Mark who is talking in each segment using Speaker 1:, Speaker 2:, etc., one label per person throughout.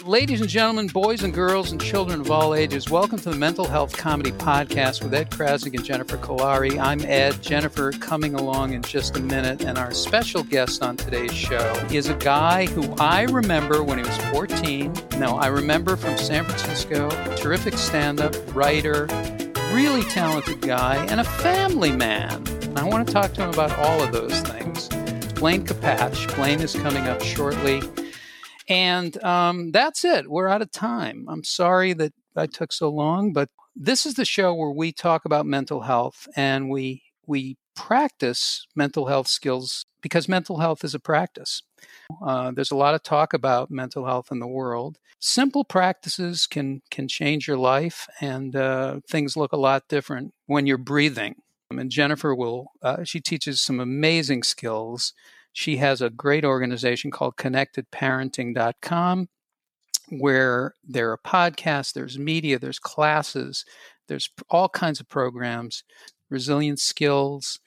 Speaker 1: ladies and gentlemen, boys and girls, and children of all ages, welcome to the Mental Health Comedy Podcast with Ed Crasnick and Jennifer Kolari. I'm Ed. Jennifer coming along in just a minute, and our special guest on today's show is a guy who I remember when he was 14. No, I remember from San Francisco, terrific stand up, writer, really talented guy, and a family man. And I want to talk to him about all of those things. Blaine Capatch. Blaine is coming up shortly. And um, that's it. We're out of time. I'm sorry that I took so long, but this is the show where we talk about mental health and we we practice mental health skills because mental health is a practice. Uh, there's a lot of talk about mental health in the world. Simple practices can can change your life, and uh, things look a lot different when you're breathing. And Jennifer will uh, she teaches some amazing skills she has a great organization called connectedparenting.com where there are podcasts, there's media, there's classes, there's all kinds of programs, resilience skills,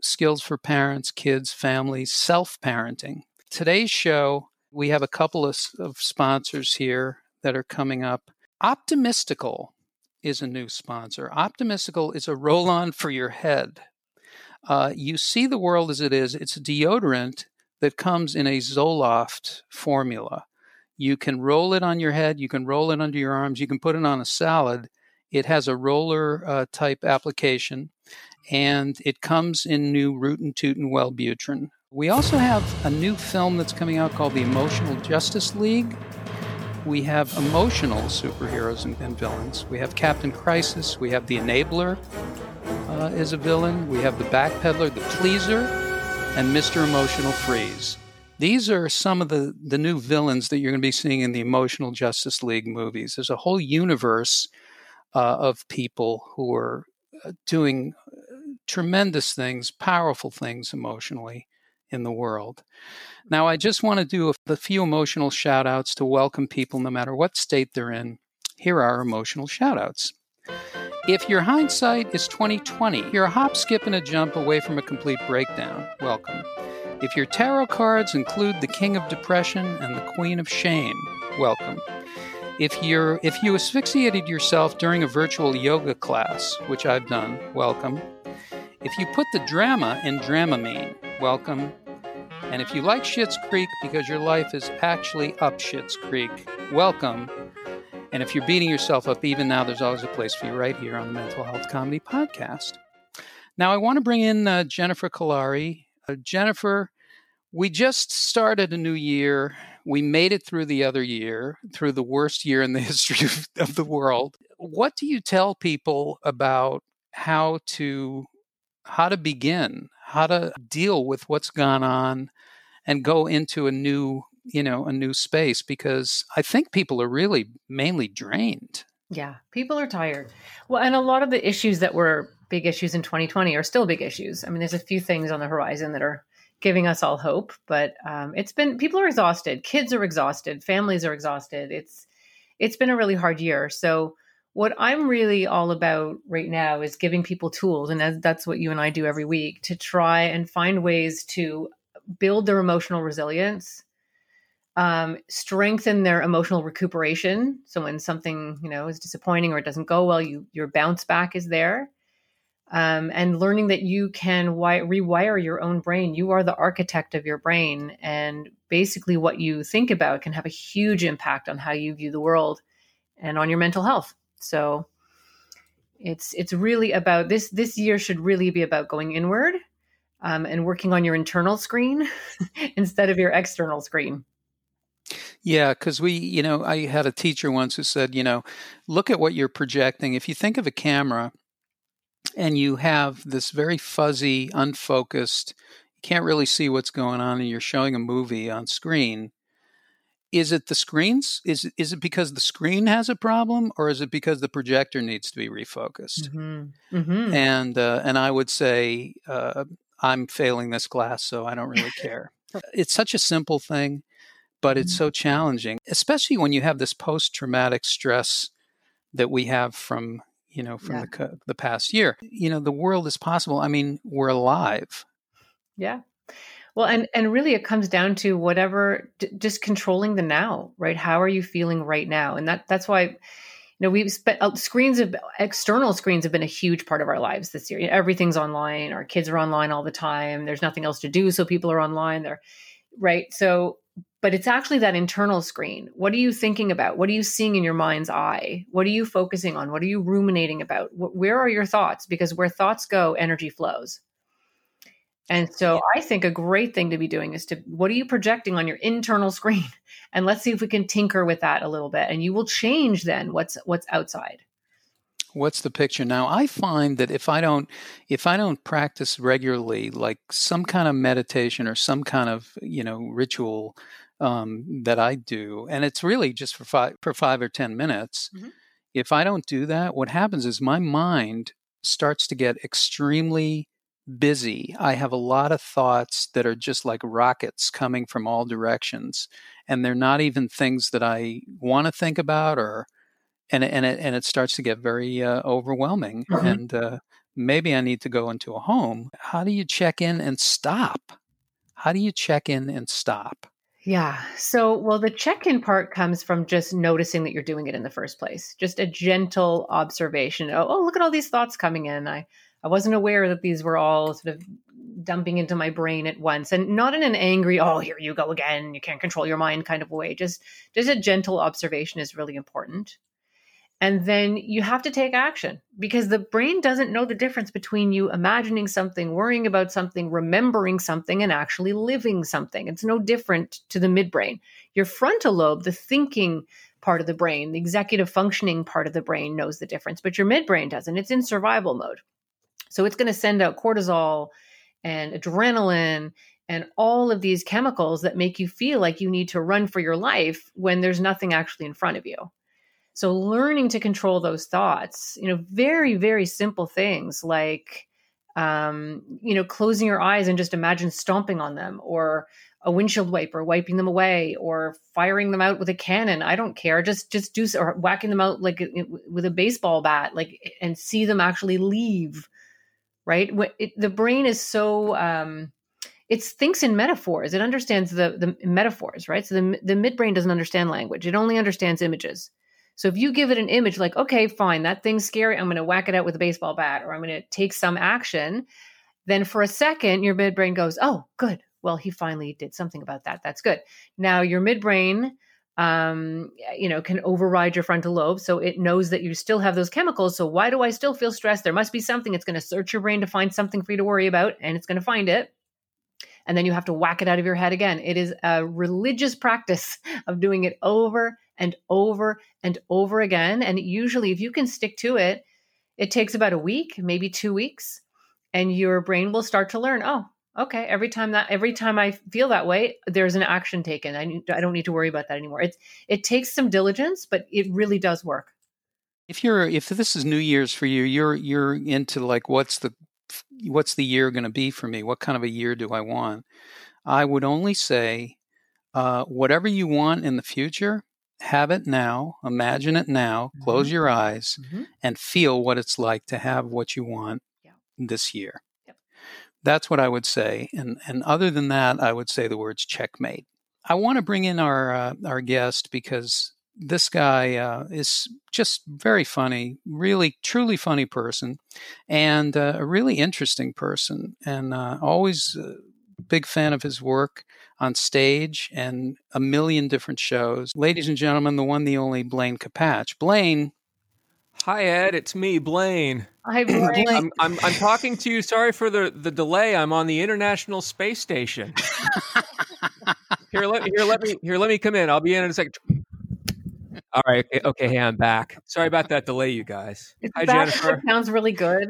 Speaker 1: skills for parents, kids, families, self parenting. Today's show, we have a couple of, of, sponsors here that are coming up. Optimistical is a new sponsor. Optimistical is a roll on for your head. Uh, you see the world as it is. It's a deodorant that comes in a Zoloft formula. You can roll it on your head, you can roll it under your arms, you can put it on a salad. It has a roller uh, type application, and it comes in new root and toot and Wellbutrin. We also have a new film that's coming out called The Emotional Justice League. We have emotional superheroes and, and villains. We have Captain Crisis. We have The Enabler, uh, is a villain. We have the backpedaler, the pleaser, and Mr. Emotional Freeze. These are some of the, the new villains that you're going to be seeing in the Emotional Justice League movies. There's a whole universe uh, of people who are uh, doing uh, tremendous things, powerful things emotionally in the world. Now, I just want to do a, few emotional shout outs to welcome people no matter what state they're in. Here are emotional shout outs. If your hindsight is 2020, you're a hop, skip, and a jump away from a complete breakdown. Welcome. If your tarot cards include the King of Depression and the Queen of Shame, welcome. If you're if you asphyxiated yourself during a virtual yoga class, which I've done, welcome. If you put the drama in Dramamine, welcome. And if you like Schitt's Creek because your life is actually up Schitt's Creek, welcome. And if you're beating yourself up even now, there's always a place for you right here on the Mental Health Comedy Podcast. Now, I want to bring in uh, Jennifer Kolari. Uh, Jennifer, we just started a new year. We made it through the other year, through the worst year in the history of, of the world. What do you tell people about how to how to begin, how to deal with what's gone on and go into a new you know a new space because i think people are really mainly drained.
Speaker 2: Yeah people are tired. Well and a lot of the issues that were big issues in 2020 are still big issues. I mean there's a few things on the horizon that are giving us all hope but um, it's been people are exhausted. Kids are exhausted. Families are exhausted. It's it's been a really hard year. So what i'm really all about right now is giving people tools and that's what you and i do every week to try and find ways to build their emotional resilience um, strengthen their emotional recuperation. So when something you know is disappointing or it doesn't go well, you your bounce back is there. Um, and learning that you can wi- rewire your own brain. You are the architect of your brain, and basically what you think about can have a huge impact on how you view the world and on your mental health. So it's it's really about this. This year should really be about going inward um, and working on your internal screen instead of your external screen.
Speaker 1: Yeah, because we, you know, I had a teacher once who said, you know, look at what you're projecting. If you think of a camera and you have this very fuzzy, unfocused, you can't really see what's going on, and you're showing a movie on screen, is it the screens? Is is it because the screen has a problem, or is it because the projector needs to be refocused? Mm-hmm. Mm-hmm. And uh, and I would say uh, I'm failing this class, so I don't really care. it's such a simple thing but it's mm-hmm. so challenging, especially when you have this post traumatic stress that we have from you know from yeah. the the past year. You know, the world is possible. I mean, we're alive.
Speaker 2: Yeah. Well, and and really, it comes down to whatever, d- just controlling the now, right? How are you feeling right now? And that that's why, you know, we've spent uh, screens of external screens have been a huge part of our lives this year. Everything's online. Our kids are online all the time. There's nothing else to do, so people are online. They're right. So, but it's actually that internal screen. What are you thinking about? What are you seeing in your mind's eye? What are you focusing on? What are you ruminating about? Where are your thoughts? Because where thoughts go, energy flows. And so. I think a great thing to be doing is to what are you projecting on your internal screen? And let's see if we can tinker with that a little bit and you will change then what's what's outside.
Speaker 1: What's the picture now? I find that if I don't if I don't practice regularly like some kind of meditation or some kind of, you know, ritual um, that I do and it's really just for 5 for 5 or 10 minutes. Mm-hmm. If I don't do that, what happens is my mind starts to get extremely busy. I have a lot of thoughts that are just like rockets coming from all directions, and they're not even things that I want to think about, or and and it and it starts to get very uh, overwhelming. Mm-hmm. And uh, maybe I need to go into a home. How do you check in and stop? How do you check in and stop?
Speaker 2: Yeah. So, well, the check in part comes from just noticing that you're doing it in the first place. Just a gentle observation. Oh, oh, look at all these thoughts coming in. I I wasn't aware that these were all sort of dumping into my brain at once and not in an angry oh here you go again you can't control your mind kind of way just just a gentle observation is really important and then you have to take action because the brain doesn't know the difference between you imagining something worrying about something remembering something and actually living something. It's no different to the midbrain. Your frontal lobe the thinking part of the brain the executive functioning part of the brain knows the difference but your midbrain doesn't. It's in survival mode. So it's going to send out cortisol and adrenaline and all of these chemicals that make you feel like you need to run for your life when there's nothing actually in front of you. So learning to control those thoughts, you know, very, very simple things like, um, you know, closing your eyes and just imagine stomping on them or a windshield wiper, wiping them away or firing them out with a cannon. I don't care. Just, just do, or whacking them out like with a baseball bat, like, and see them actually leave right? It, the brain is so um, it thinks in metaphors. It understands the the metaphors, right? So the the midbrain doesn't understand language. It only understands images. So if you give it an image like, okay, fine, that thing's scary, I'm going to whack it out with a baseball bat, or I'm going to take some action, then for a second your midbrain goes, oh, good. Well, he finally did something about that. That's good. Now your midbrain um, you know, can override your frontal lobe. So it knows that you still have those chemicals. So why do I still feel stressed? There must be something. It's going to search your brain to find something for you to worry about, and it's going to find it. And then you have to whack it out of your head again. It is a religious practice of doing it over and over and over again. And usually, if you can stick to it, it takes about a week, maybe two weeks, and your brain will start to learn, oh, okay every time that every time i feel that way there's an action taken i, need, I don't need to worry about that anymore it's it takes some diligence but it really does work
Speaker 1: if you're if this is new year's for you you're you're into like what's the what's the year going to be for me what kind of a year do i want i would only say uh, whatever you want in the future have it now imagine it now mm-hmm. close your eyes mm-hmm. and feel what it's like to have what you want yeah. this year that's what I would say. And, and other than that, I would say the words checkmate. I want to bring in our, uh, our guest because this guy uh, is just very funny, really, truly funny person, and uh, a really interesting person, and uh, always a big fan of his work on stage and a million different shows. Ladies and gentlemen, the one, the only Blaine Capatch. Blaine.
Speaker 3: Hi, Ed. It's me, Blaine.
Speaker 2: Hi, Blaine.
Speaker 3: I'm, I'm, I'm talking to you. Sorry for the, the delay. I'm on the International Space Station. here, let here let me here let me come in. I'll be in in a second. All right. Okay, okay. Hey, I'm back. Sorry about that delay, you guys.
Speaker 2: It's Hi, Jennifer. sounds really good.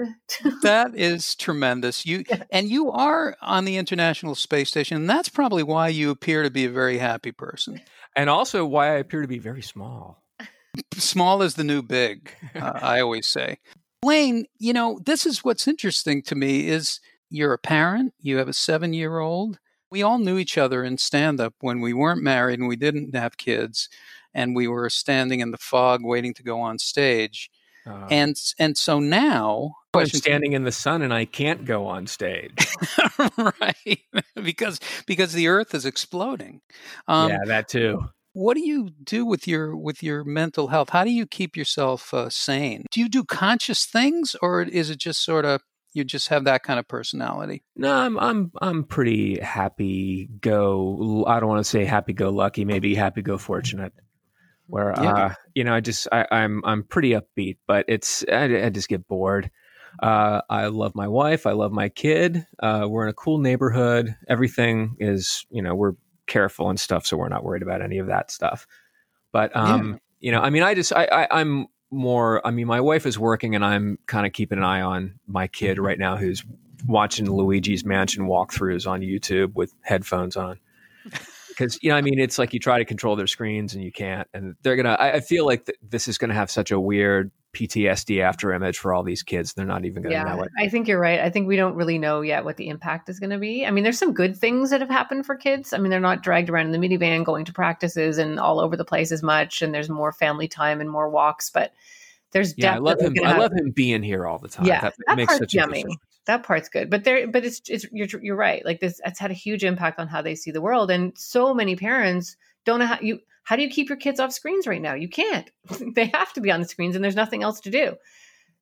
Speaker 1: that is tremendous. You and you are on the International Space Station, and that's probably why you appear to be a very happy person.
Speaker 3: And also why I appear to be very small.
Speaker 1: Small is the new big. Uh, I always say. Blaine, you know, this is what's interesting to me is you're a parent, you have a 7-year-old. We all knew each other in stand up when we weren't married and we didn't have kids and we were standing in the fog waiting to go on stage. Uh, and and so now
Speaker 3: I'm standing in the sun and I can't go on stage.
Speaker 1: right. because because the earth is exploding.
Speaker 3: Um, yeah, that too.
Speaker 1: What do you do with your with your mental health? How do you keep yourself uh, sane? Do you do conscious things or is it just sort of you just have that kind of personality?
Speaker 3: No, I'm I'm I'm pretty happy go I don't want to say happy go lucky, maybe happy go fortunate where yeah. uh, you know I just I, am I'm, I'm pretty upbeat, but it's I, I just get bored. Uh, I love my wife. I love my kid. Uh, we're in a cool neighborhood. Everything is you know we're careful and stuff, so we're not worried about any of that stuff. But um, yeah. you know, I mean, I just I, I I'm more. I mean, my wife is working, and I'm kind of keeping an eye on my kid right now, who's watching Luigi's Mansion walkthroughs on YouTube with headphones on because you know i mean it's like you try to control their screens and you can't and they're gonna i, I feel like th- this is gonna have such a weird ptsd after image for all these kids. They're not even gonna yeah, know it.
Speaker 2: I think you're right. I think we don't really know yet what the impact is gonna be. I mean there's some good things that have happened for kids. I mean they're not dragged around in the minivan going to practices and all over the place as much and there's more family time and more walks but there's
Speaker 3: yeah, I love him. I love him being here all the time.
Speaker 2: Yeah, that, that makes such yummy. that part's good but there but it's it's you're, you're right like this it's had a huge impact on how they see the world and so many parents don't know how you how do you keep your kids off screens right now you can't they have to be on the screens and there's nothing else to do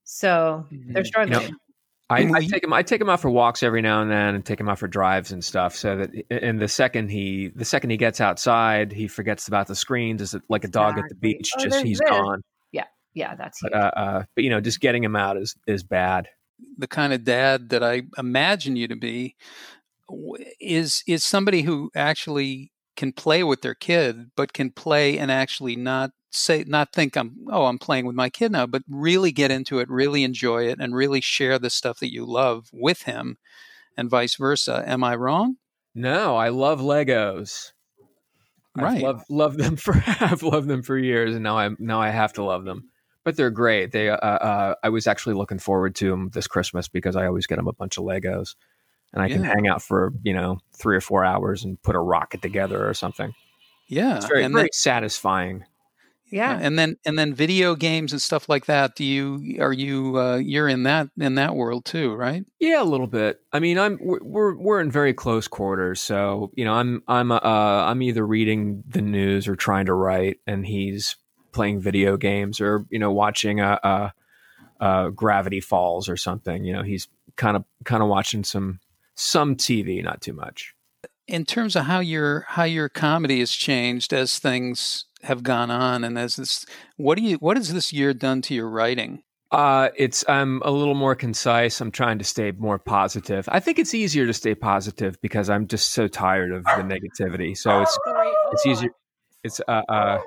Speaker 2: so they're mm-hmm. struggling you know,
Speaker 3: I, I, take him. I take him out for walks every now and then, and take him out for drives and stuff. So that, and the second he, the second he gets outside, he forgets about the screens. Is it like a dog exactly. at the beach? Oh, just he's this. gone.
Speaker 2: Yeah, yeah, that's.
Speaker 3: But, uh, uh, but you know, just getting him out is is bad
Speaker 1: the kind of dad that I imagine you to be is is somebody who actually can play with their kid, but can play and actually not say not think I'm oh I'm playing with my kid now, but really get into it, really enjoy it, and really share the stuff that you love with him, and vice versa. Am I wrong?
Speaker 3: No, I love Legos.
Speaker 1: Right,
Speaker 3: I've loved, loved them for I've loved them for years, and now I now I have to love them but they're great. They, uh, uh, I was actually looking forward to them this Christmas because I always get them a bunch of Legos, and I yeah. can hang out for you know three or four hours and put a rocket together or something.
Speaker 1: Yeah,
Speaker 3: it's very, and very then, satisfying.
Speaker 2: Yeah,
Speaker 1: and then and then video games and stuff like that. Do you are you uh, you're in that in that world too, right?
Speaker 3: Yeah, a little bit. I mean, I'm we're we're in very close quarters, so you know, I'm I'm uh, I'm either reading the news or trying to write, and he's playing video games or you know watching a, a, a Gravity Falls or something. You know, he's kind of kind of watching some some TV, not too much.
Speaker 1: In terms of how your how your comedy has changed as things have gone on, and as this, what do you what has this year done to your writing?
Speaker 3: Uh, it's I'm a little more concise. I'm trying to stay more positive. I think it's easier to stay positive because I'm just so tired of the negativity. So it's it's easier. It's uh, uh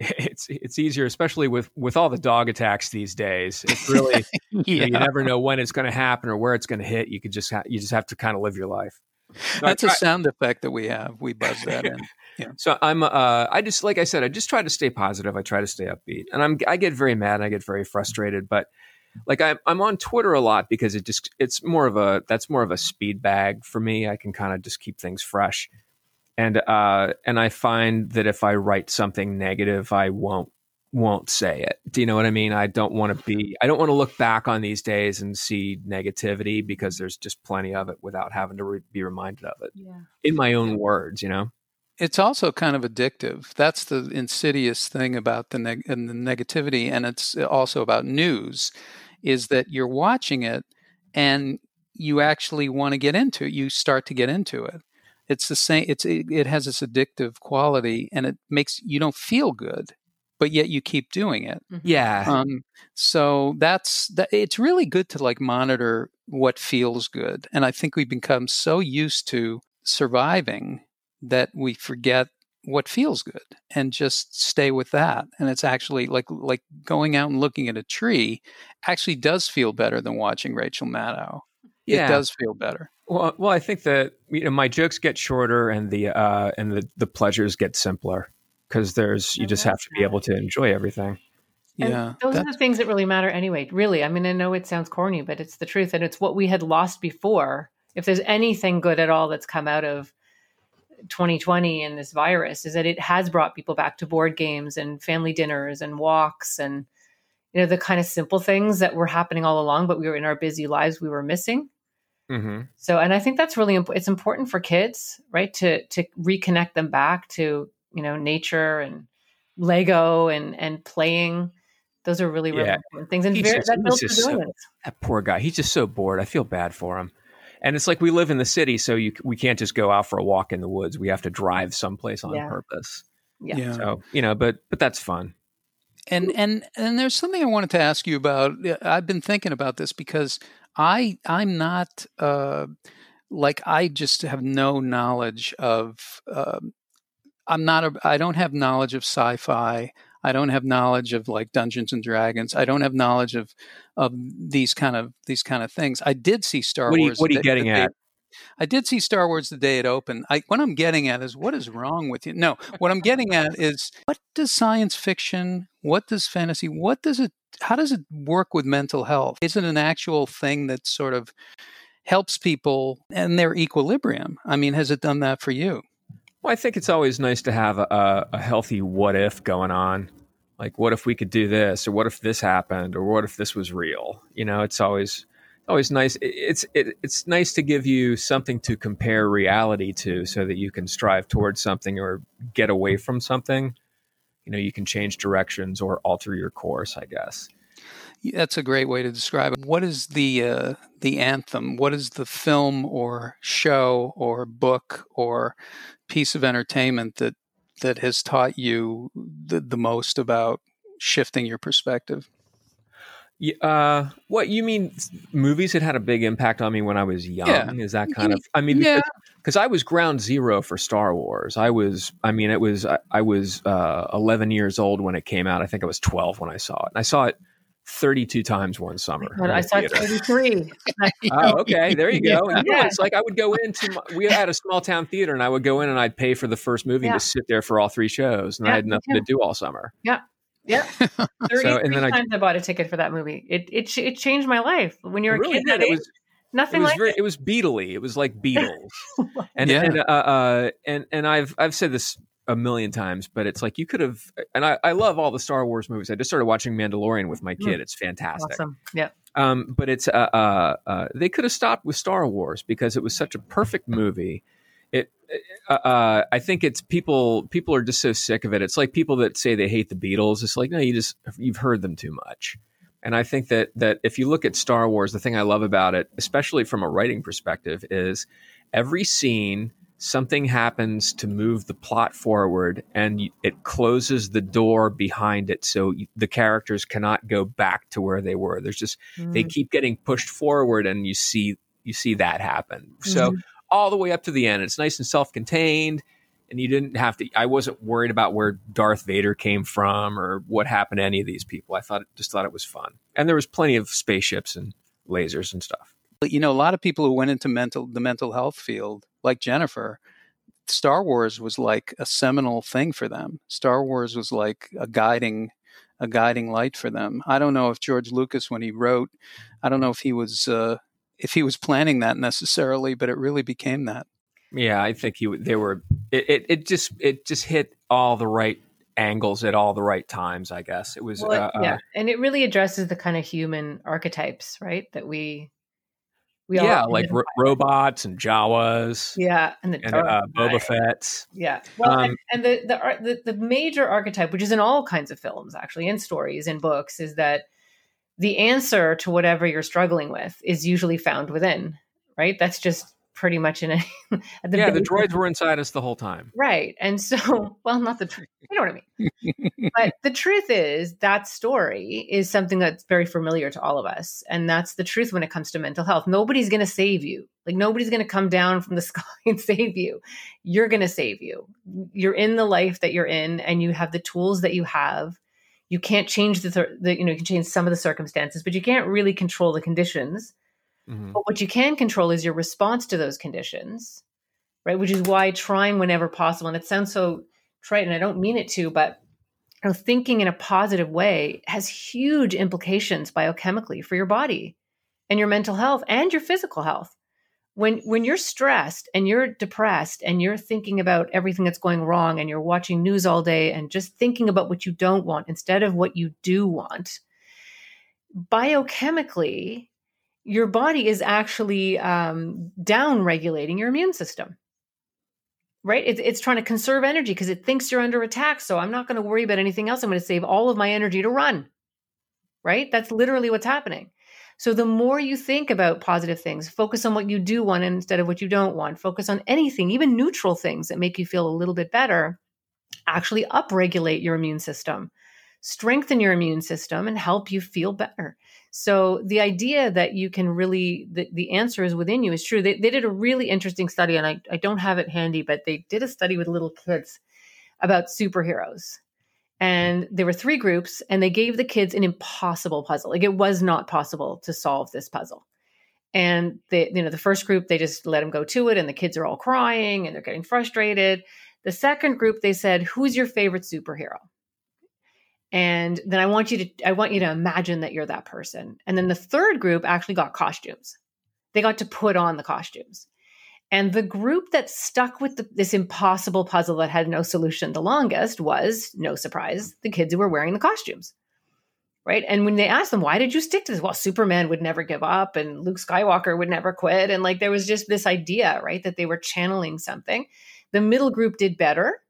Speaker 3: it's it's easier, especially with with all the dog attacks these days. It's really yeah. you, know, you, never know when it's going to happen or where it's going to hit. You could just ha- you just have to kind of live your life.
Speaker 1: So That's try- a sound effect that we have. We buzz that in.
Speaker 3: Yeah. So I'm uh I just like I said I just try to stay positive. I try to stay upbeat, and I'm I get very mad. and I get very frustrated, but like I'm I'm on Twitter a lot because it just it's more of a that's more of a speed bag for me. I can kind of just keep things fresh and uh, and I find that if I write something negative, I won't won't say it. Do you know what I mean? I don't want to be. I don't want to look back on these days and see negativity because there's just plenty of it without having to re- be reminded of it yeah. in my own words. You know.
Speaker 1: It's also kind of addictive. That's the insidious thing about the, neg- and the negativity, and it's also about news, is that you're watching it and you actually want to get into it. You start to get into it it's the same it's it, has this addictive quality and it makes you don't feel good but yet you keep doing it
Speaker 3: mm-hmm. yeah
Speaker 1: um, so that's that it's really good to like monitor what feels good and i think we've become so used to surviving that we forget what feels good and just stay with that and it's actually like like going out and looking at a tree actually does feel better than watching rachel maddow yeah. it does feel better
Speaker 3: well, well, I think that you know my jokes get shorter and the uh, and the the pleasures get simpler because there's you just have to be able to enjoy everything.
Speaker 2: And yeah, those are the things that really matter anyway. Really, I mean, I know it sounds corny, but it's the truth, and it's what we had lost before. If there's anything good at all that's come out of 2020 and this virus, is that it has brought people back to board games and family dinners and walks and you know the kind of simple things that were happening all along but we were in our busy lives we were missing
Speaker 3: Mm-hmm.
Speaker 2: so and i think that's really important it's important for kids right to to reconnect them back to you know nature and lego and and playing those are really really
Speaker 3: Yeah.
Speaker 2: important things and
Speaker 3: He's
Speaker 2: very,
Speaker 3: just-
Speaker 2: that builds
Speaker 3: just so-
Speaker 2: resilience
Speaker 3: That poor guy. He's just so bored. I feel bad for him. And it's like we live in the city, so you we can't just go out for a walk in the woods. We have to drive someplace on
Speaker 2: Yeah.
Speaker 3: purpose.
Speaker 2: Yeah.
Speaker 3: So you know, but but that's fun.
Speaker 1: And and and there's something I wanted to ask you about. I've been thinking about this because I I'm not uh, like I just have no knowledge of. um I'm not a. I don't have knowledge of sci-fi. I don't have knowledge of like Dungeons and Dragons. I don't have knowledge of of these kind of these kind of things. I did see Star
Speaker 3: What you,
Speaker 1: Wars.
Speaker 3: what are you getting
Speaker 1: the day-
Speaker 3: at?
Speaker 1: I did see Star Wars the day it opened. I, what I'm getting at is what is wrong with you? No, what I'm getting at is what does science fiction, what does fantasy, what does it, how does it work with mental health? Is it an actual thing that sort of helps people and their equilibrium? I mean, has it done that for you?
Speaker 3: Well, I think it's always nice to have a, a healthy what if going on. Like, what if we could do this, or what if this happened, or what if this was real? You know, it's always always nice. It's it, it's nice to give you something to compare reality to, so that you can strive towards something or get away from something. You know, you can change directions or alter your course. I guess.
Speaker 1: That's a great way to describe it. What is the uh, the anthem? What is the film or show or book or piece of entertainment that that has taught you the, the most about shifting your perspective?
Speaker 3: Yeah, uh, what you mean? Movies that had a big impact on me when I was young.
Speaker 1: Yeah.
Speaker 3: Is that kind of? I mean,
Speaker 1: Yeah.
Speaker 3: because, I was ground zero for Star Wars. I was. I mean, it was. I, I was uh, 11 years old when it came out. I think I was 12 when I saw it. And I saw it 32 times one summer.
Speaker 2: But I saw
Speaker 3: theater.
Speaker 2: 33.
Speaker 3: Oh, okay. There you go. You know,
Speaker 2: Yeah.
Speaker 3: it's like I would go into. My, we had a small town theater, and I would go in and I'd pay for the first movie
Speaker 2: Yeah.
Speaker 3: and just sit there for all three shows, and
Speaker 2: Yeah,
Speaker 3: I had nothing to do all summer.
Speaker 2: Yeah. 33
Speaker 3: So, and then
Speaker 2: times I bought a ticket for that movie. It it, it changed my life. When you were
Speaker 3: It
Speaker 2: a
Speaker 3: really
Speaker 2: kid,
Speaker 3: did.
Speaker 2: that
Speaker 3: It
Speaker 2: age,
Speaker 3: was. It
Speaker 2: nothing
Speaker 3: was
Speaker 2: like
Speaker 3: very.
Speaker 2: it.
Speaker 3: It was Beatley. It was like Beatles. and
Speaker 1: Yeah.
Speaker 3: and uh, uh, and and I've I've said this a million times, but it's like you could have. And I, I love all the Star Wars movies. I just started watching Mandalorian with my kid. It's fantastic.
Speaker 2: Awesome. Yeah.
Speaker 3: Um, but it's uh, uh, uh, they could have stopped with Star Wars because it was such a perfect movie. It, uh, uh, I think it's people. People are just so sick of it. It's like people that say they hate the Beatles. It's like no, you just you've heard them too much. And I think that that if you look at Star Wars, the thing I love about it, especially from a writing perspective, is every scene something happens to move the plot forward, and it closes the door behind it, so the characters cannot go back to where they were. There's just they
Speaker 2: Mm.
Speaker 3: keep getting pushed forward and you see you see that happen so
Speaker 2: Mhm.
Speaker 3: All the way up to the end it's nice and self-contained and you didn't have to i wasn't worried about where darth vader came from or what happened to any of these people i thought just thought it was fun and there was plenty of spaceships and lasers and stuff
Speaker 1: But, you know, a lot of people who went into mental the mental health field, like Jennifer, Star Wars was like a seminal thing for them. Star Wars was like a guiding a guiding light for them. I don't know if George Lucas when he wrote, I don't know if he was uh, if he was planning that necessarily, but it really became that.
Speaker 3: yeah i think you they were it, it, it just it just hit all the right angles at all the right times i guess it was
Speaker 2: Well, it-
Speaker 3: uh, uh,
Speaker 2: yeah, and it really addresses the kind of human archetypes, right? That we we
Speaker 3: yeah
Speaker 2: all
Speaker 3: like ro- robots and jawas
Speaker 2: yeah, and the
Speaker 3: and uh, boba
Speaker 2: side.
Speaker 3: fett's
Speaker 2: Yeah, well,
Speaker 3: Um,
Speaker 2: and, and the, the ar- the the major archetype, which is in all kinds of films, actually, in stories, in books, is that the answer to whatever you're struggling with is usually found within. Right? That's just pretty much in a. at
Speaker 3: yeah the droids were inside us the whole time
Speaker 2: Right. And so, well, not the truth. You know what I mean? but the truth is that story is something that's very familiar to all of us. And that's the truth when it comes to mental health. Nobody's going to save you. Like, nobody's going to come down from the sky and save you. You're going to save you. You're in the life that you're in, and you have the tools that you have. You can't change the, the you know, you can change some of the circumstances, but you can't really control the conditions.
Speaker 3: Mhm.
Speaker 2: But what you can control is your response to those conditions, right? Which is why trying whenever possible, and it sounds so trite, and I don't mean it to, but you know, thinking in a positive way has huge implications biochemically for your body and your mental health and your physical health. When when you're stressed and you're depressed and you're thinking about everything that's going wrong and you're watching news all day and just thinking about what you don't want instead of what you do want, biochemically, your body is actually um, down regulating your immune system. Right? It's, it's trying to conserve energy because it thinks you're under attack. So I'm not going to worry about anything else. I'm going to save all of my energy to run. Right? That's literally what's happening. So the more you think about positive things, focus on what you do want instead of what you don't want, focus on anything, even neutral things that make you feel a little bit better, actually upregulate your immune system, strengthen your immune system, and help you feel better. So the idea that you can really, the, the answer is within you is true. They, they did a really interesting study, and I, I don't have it handy, but they did a study with little kids about superheroes and there were three groups and they gave the kids an impossible puzzle. Like it was not possible to solve this puzzle. And they you know the first group they just let them go to it and the kids are all crying and they're getting frustrated. The second group they said who's your favorite superhero? And then i want you to i want you to imagine that you're that person. And then the third group actually got costumes. They got to put on the costumes and the group that stuck with the, this impossible puzzle that had no solution the longest was, no surprise, the kids who were wearing the costumes. Right. And when they asked them, why did you stick to this? Well, Superman would never give up and Luke Skywalker would never quit. And like there was just this idea, right, that they were channeling something. The middle group did better,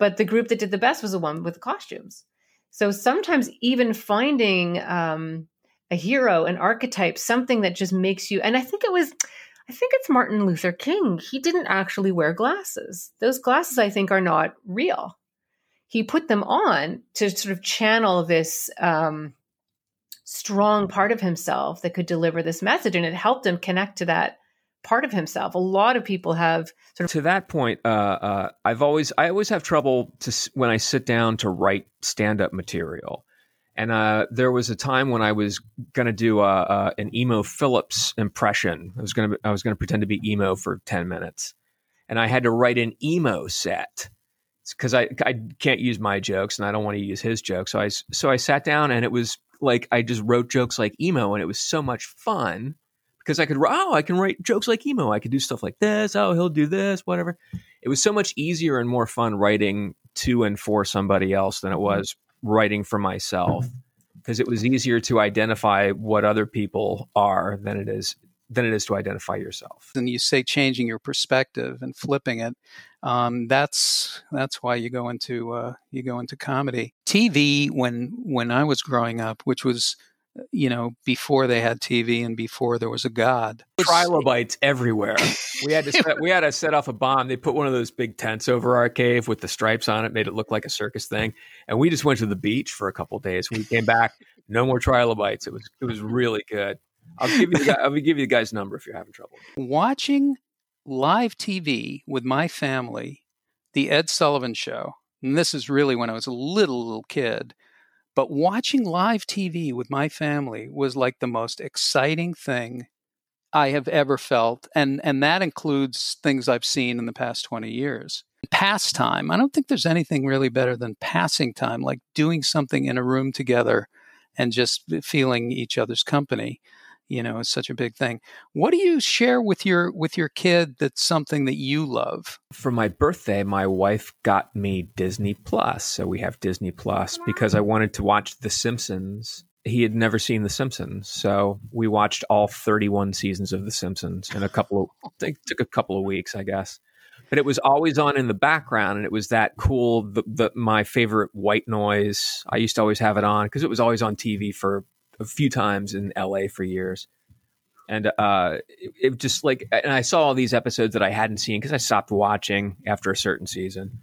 Speaker 2: but the group that did the best was the one with the costumes. So sometimes even finding um, a hero, an archetype, something that just makes you, and I think it was, I think it's Martin Luther King. He didn't actually wear glasses. Those glasses, I think, are not real. He put them on to sort of channel this um, strong part of himself that could deliver this message, and it helped him connect to that part of himself. A lot of people have sort of
Speaker 3: to that point. Uh, uh, I've always I always have trouble to when I sit down to write stand up material and uh, there was a time when I was going to do a, a, an Emo Philips impression. I was going to I was going to pretend to be emo for ten minutes, and I had to write an emo set because I I can't use my jokes and I don't want to use his jokes. So I so I sat down and it was like I just wrote jokes like emo, and it was so much fun because I could oh I can write jokes like emo. I could do stuff like this. Oh he'll do this whatever. It was so much easier and more fun writing to and for somebody else than it mm-hmm. was writing for myself because it was easier to identify what other people are than it is than it is to identify yourself.
Speaker 1: And you say changing your perspective and flipping it. Um, that's that's why you go into uh, you go into comedy. TV when when I was growing up, which was you know, before they had TV and before there was a God.
Speaker 3: Trilobites everywhere. We had to set, we had to set off a bomb. They put one of those big tents over our cave with the stripes on it, made it look like a circus thing. And we just went to the beach for a couple days. When we came back, no more trilobites. It was it was really good. I'll give you the, I'll give you the guy's number if you're having trouble.
Speaker 1: Watching live TV with my family, the Ed Sullivan Show. And this is really when I was a little little kid but watching live TV with my family was like the most exciting thing I have ever felt. And, and that includes things I've seen in the past 20 years. Pastime. I don't think there's anything really better than passing time, like doing something in a room together and just eh, feeling each other's company you know is such a big thing. What do you share with your with your kid that's something that you love?
Speaker 3: For my birthday my wife got me disney plus. So we have disney plus because i wanted to watch the simpsons. He had never seen the simpsons. So we watched all 31 seasons of the simpsons in a couple of it took a couple of weeks i guess. But it was always on in the background and it was that cool the, the my favorite white noise. I used to always have it on because it was always on tv for a few times in LA for years. And uh, it, it just like, and I saw all these episodes that I hadn't seen because I stopped watching after a certain season.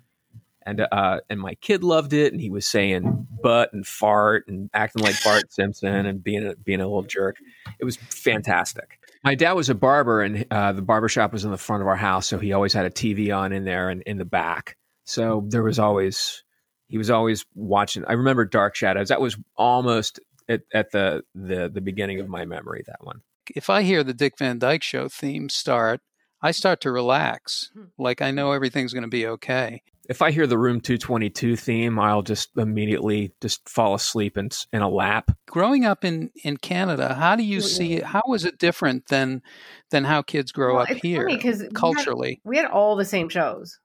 Speaker 3: And uh, and my kid loved it, and he was saying "butt" and "fart" and acting like Bart Simpson and being a, being a little jerk. It was fantastic. My dad was a barber, and uh, the barber shop was in the front of our house, so he always had a TV on in there and in the back. So there was always he was always watching. I remember Dark Shadows. That was almost at, at the, the the beginning of my memory. That one.
Speaker 1: If I hear the Dick Van Dyke Show theme start, I start to relax. Hmm. Like I know everything's going to be okay.
Speaker 3: If I hear the Room 222 theme, I'll just immediately just fall asleep in, in a lap.
Speaker 1: Growing up in, in Canada, how do you see it? How is it different than than how kids grow well, up here Because culturally?
Speaker 2: We had, we had all the same shows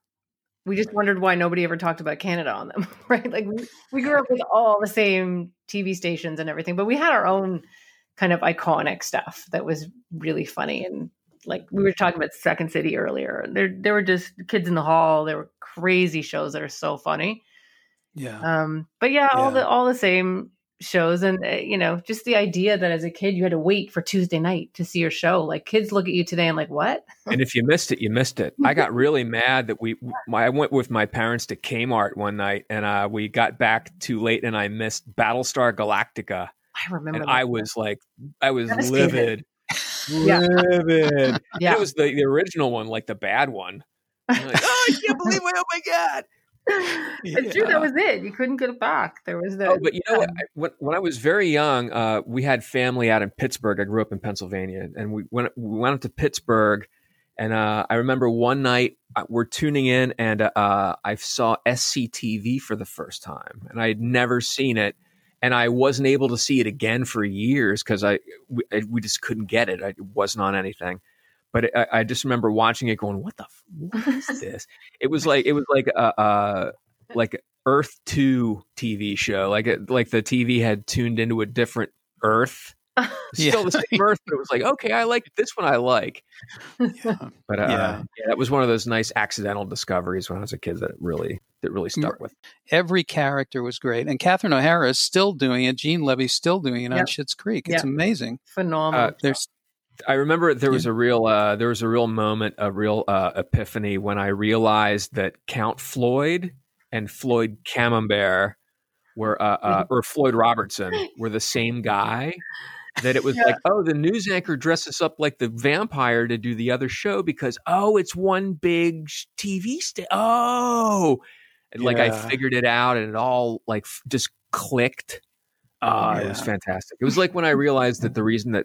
Speaker 2: we just wondered why nobody ever talked about Canada on them, right? Like we, we grew up with all the same TV stations and everything, but we had our own kind of iconic stuff that was really funny and like we were talking about Second City earlier. There there were just kids in the hall. There were crazy shows that are so funny.
Speaker 1: Yeah.
Speaker 2: Um, but yeah, all
Speaker 1: Yeah.
Speaker 2: the all the same shows, and uh, you know, just the idea that as a kid you had to wait for Tuesday night to see your show. Like kids look at you today and like, what?
Speaker 3: and if you missed it, you missed it. I got really mad that we. My, I went with my parents to Kmart one night, and uh, we got back too late, and I missed Battlestar Galactica,
Speaker 2: I remember.
Speaker 3: and. I was like, I was livid,
Speaker 2: Yeah.
Speaker 3: livid.
Speaker 2: Yeah,
Speaker 3: It was the, the original one, like the bad one. Like, oh, I can't believe it! Oh my god!
Speaker 2: it's true. That was it. You couldn't get it back. There was the.
Speaker 3: Oh, but you know what? I, when, when I was very young, uh, we had family out in Pittsburgh. I grew up in Pennsylvania, and we went we went up to Pittsburgh. And uh, I remember one night uh, we're tuning in, and uh, I saw SCTV for the first time, and I had never seen it, and I wasn't able to see it again for years because I we, I- we just couldn't get it. I, it wasn't on anything. But I, I just remember watching it, going, "What the? f- What is this?" it was like it was like a, a like Earth Two TV show. Like it, like the TV had tuned into a different Earth.
Speaker 1: Yeah.
Speaker 3: Still the same Earth, but it was like, okay, I like this one. I like.
Speaker 1: Yeah.
Speaker 3: But uh,
Speaker 1: Yeah.
Speaker 3: yeah. that was one of those nice accidental discoveries when I was a kid that really that really stuck with.
Speaker 1: Every character was great. And Catherine O'Hara is still doing it. Gene Levy's still doing it on
Speaker 2: Yep.
Speaker 1: Schitt's Creek. It's
Speaker 2: Yep.
Speaker 1: amazing.
Speaker 2: phenomenal.
Speaker 3: Uh,
Speaker 1: There's
Speaker 3: I remember there was a real uh, there was a real moment, a real uh, epiphany when I realized that Count Floyd and Floyd Camembert were uh, uh, or Floyd Robertson were the same guy. That it was
Speaker 2: Yeah.
Speaker 3: like, oh, the news anchor dresses up like the vampire to do the other show because oh, it's one big TV station. Oh, and like I figured it out, and it all like f- just clicked. Uh, It was fantastic. It was like when I realized that the reason that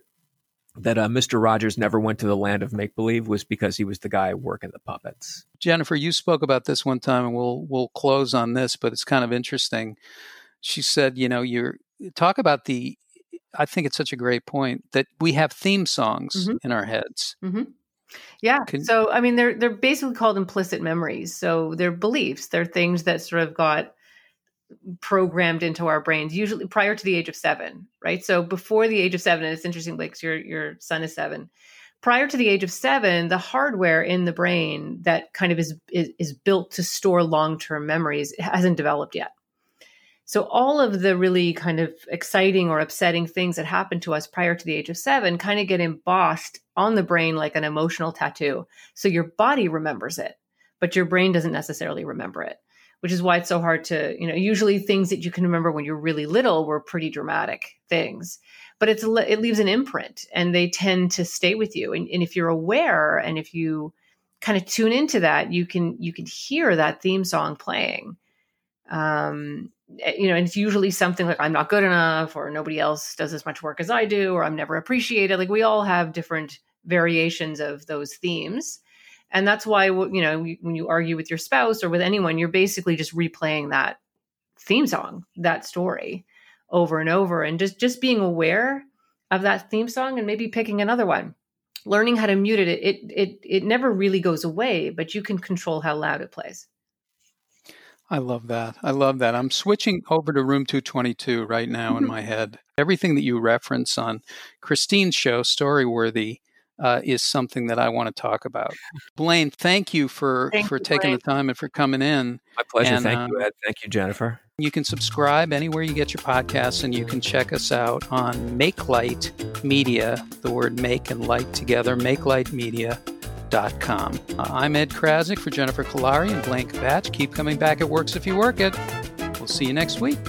Speaker 3: that uh, Mr. Rogers never went to the land of make believe was because he was the guy working the puppets.
Speaker 1: Jennifer, you spoke about this one time, and we'll we'll close on this, but it's kind of interesting. She said, you know, you're talk about the. I think it's such a great point that we have theme songs
Speaker 2: Mhm.
Speaker 1: in our heads.
Speaker 2: Yeah.
Speaker 1: Can-
Speaker 2: so I mean, they're they're basically called implicit memories. So they're beliefs. They're things that sort of got programmed into our brains, usually prior to the age of seven, right? So before the age of seven, and it's interesting, like your your son is seven. Prior to the age of seven, the hardware in the brain that kind of is is, is built to store long term memories hasn't developed yet. So all of the really kind of exciting or upsetting things that happen to us prior to the age of seven kind of get embossed on the brain like an emotional tattoo. So your body remembers it, but your brain doesn't necessarily remember it, which is why it's so hard to, you know, usually things that you can remember when you're really little were pretty dramatic things, but it's it leaves an imprint and they tend to stay with you. And, and if you're aware and if you kind of tune into that, you can you can hear that theme song playing. Um, you know, and it's usually something like I'm not good enough, or nobody else does as much work as I do, or I'm never appreciated. Like we all have different variations of those themes, and that's why you know when you argue with your spouse or with anyone, you're basically just replaying that theme song, that story, over and over, and just just being aware of that theme song and maybe picking another one. Learning how to mute it, it it it never really goes away, but you can control how loud it plays.
Speaker 1: I love that. I love that. I'm switching over to room 222 right now in mm-hmm. my head. Everything that you reference on Christine's show, Storyworthy, uh, is something that I want to talk about. Blaine, thank you for
Speaker 2: Thank
Speaker 1: for
Speaker 2: you,
Speaker 1: taking
Speaker 2: Blaine.
Speaker 1: the time and for coming in.
Speaker 3: My pleasure.
Speaker 1: And,
Speaker 3: Thank
Speaker 1: uh,
Speaker 3: you, Ed. Thank you, Jennifer.
Speaker 1: You can subscribe anywhere you get your podcasts, and you can check us out on Make Light Media, the word make and light together, makelightmedia.com. Uh, I'm Ed Crasnick for Jennifer Kolari and Blaine Capatch. Keep coming back. It works if you work it. We'll see you next week.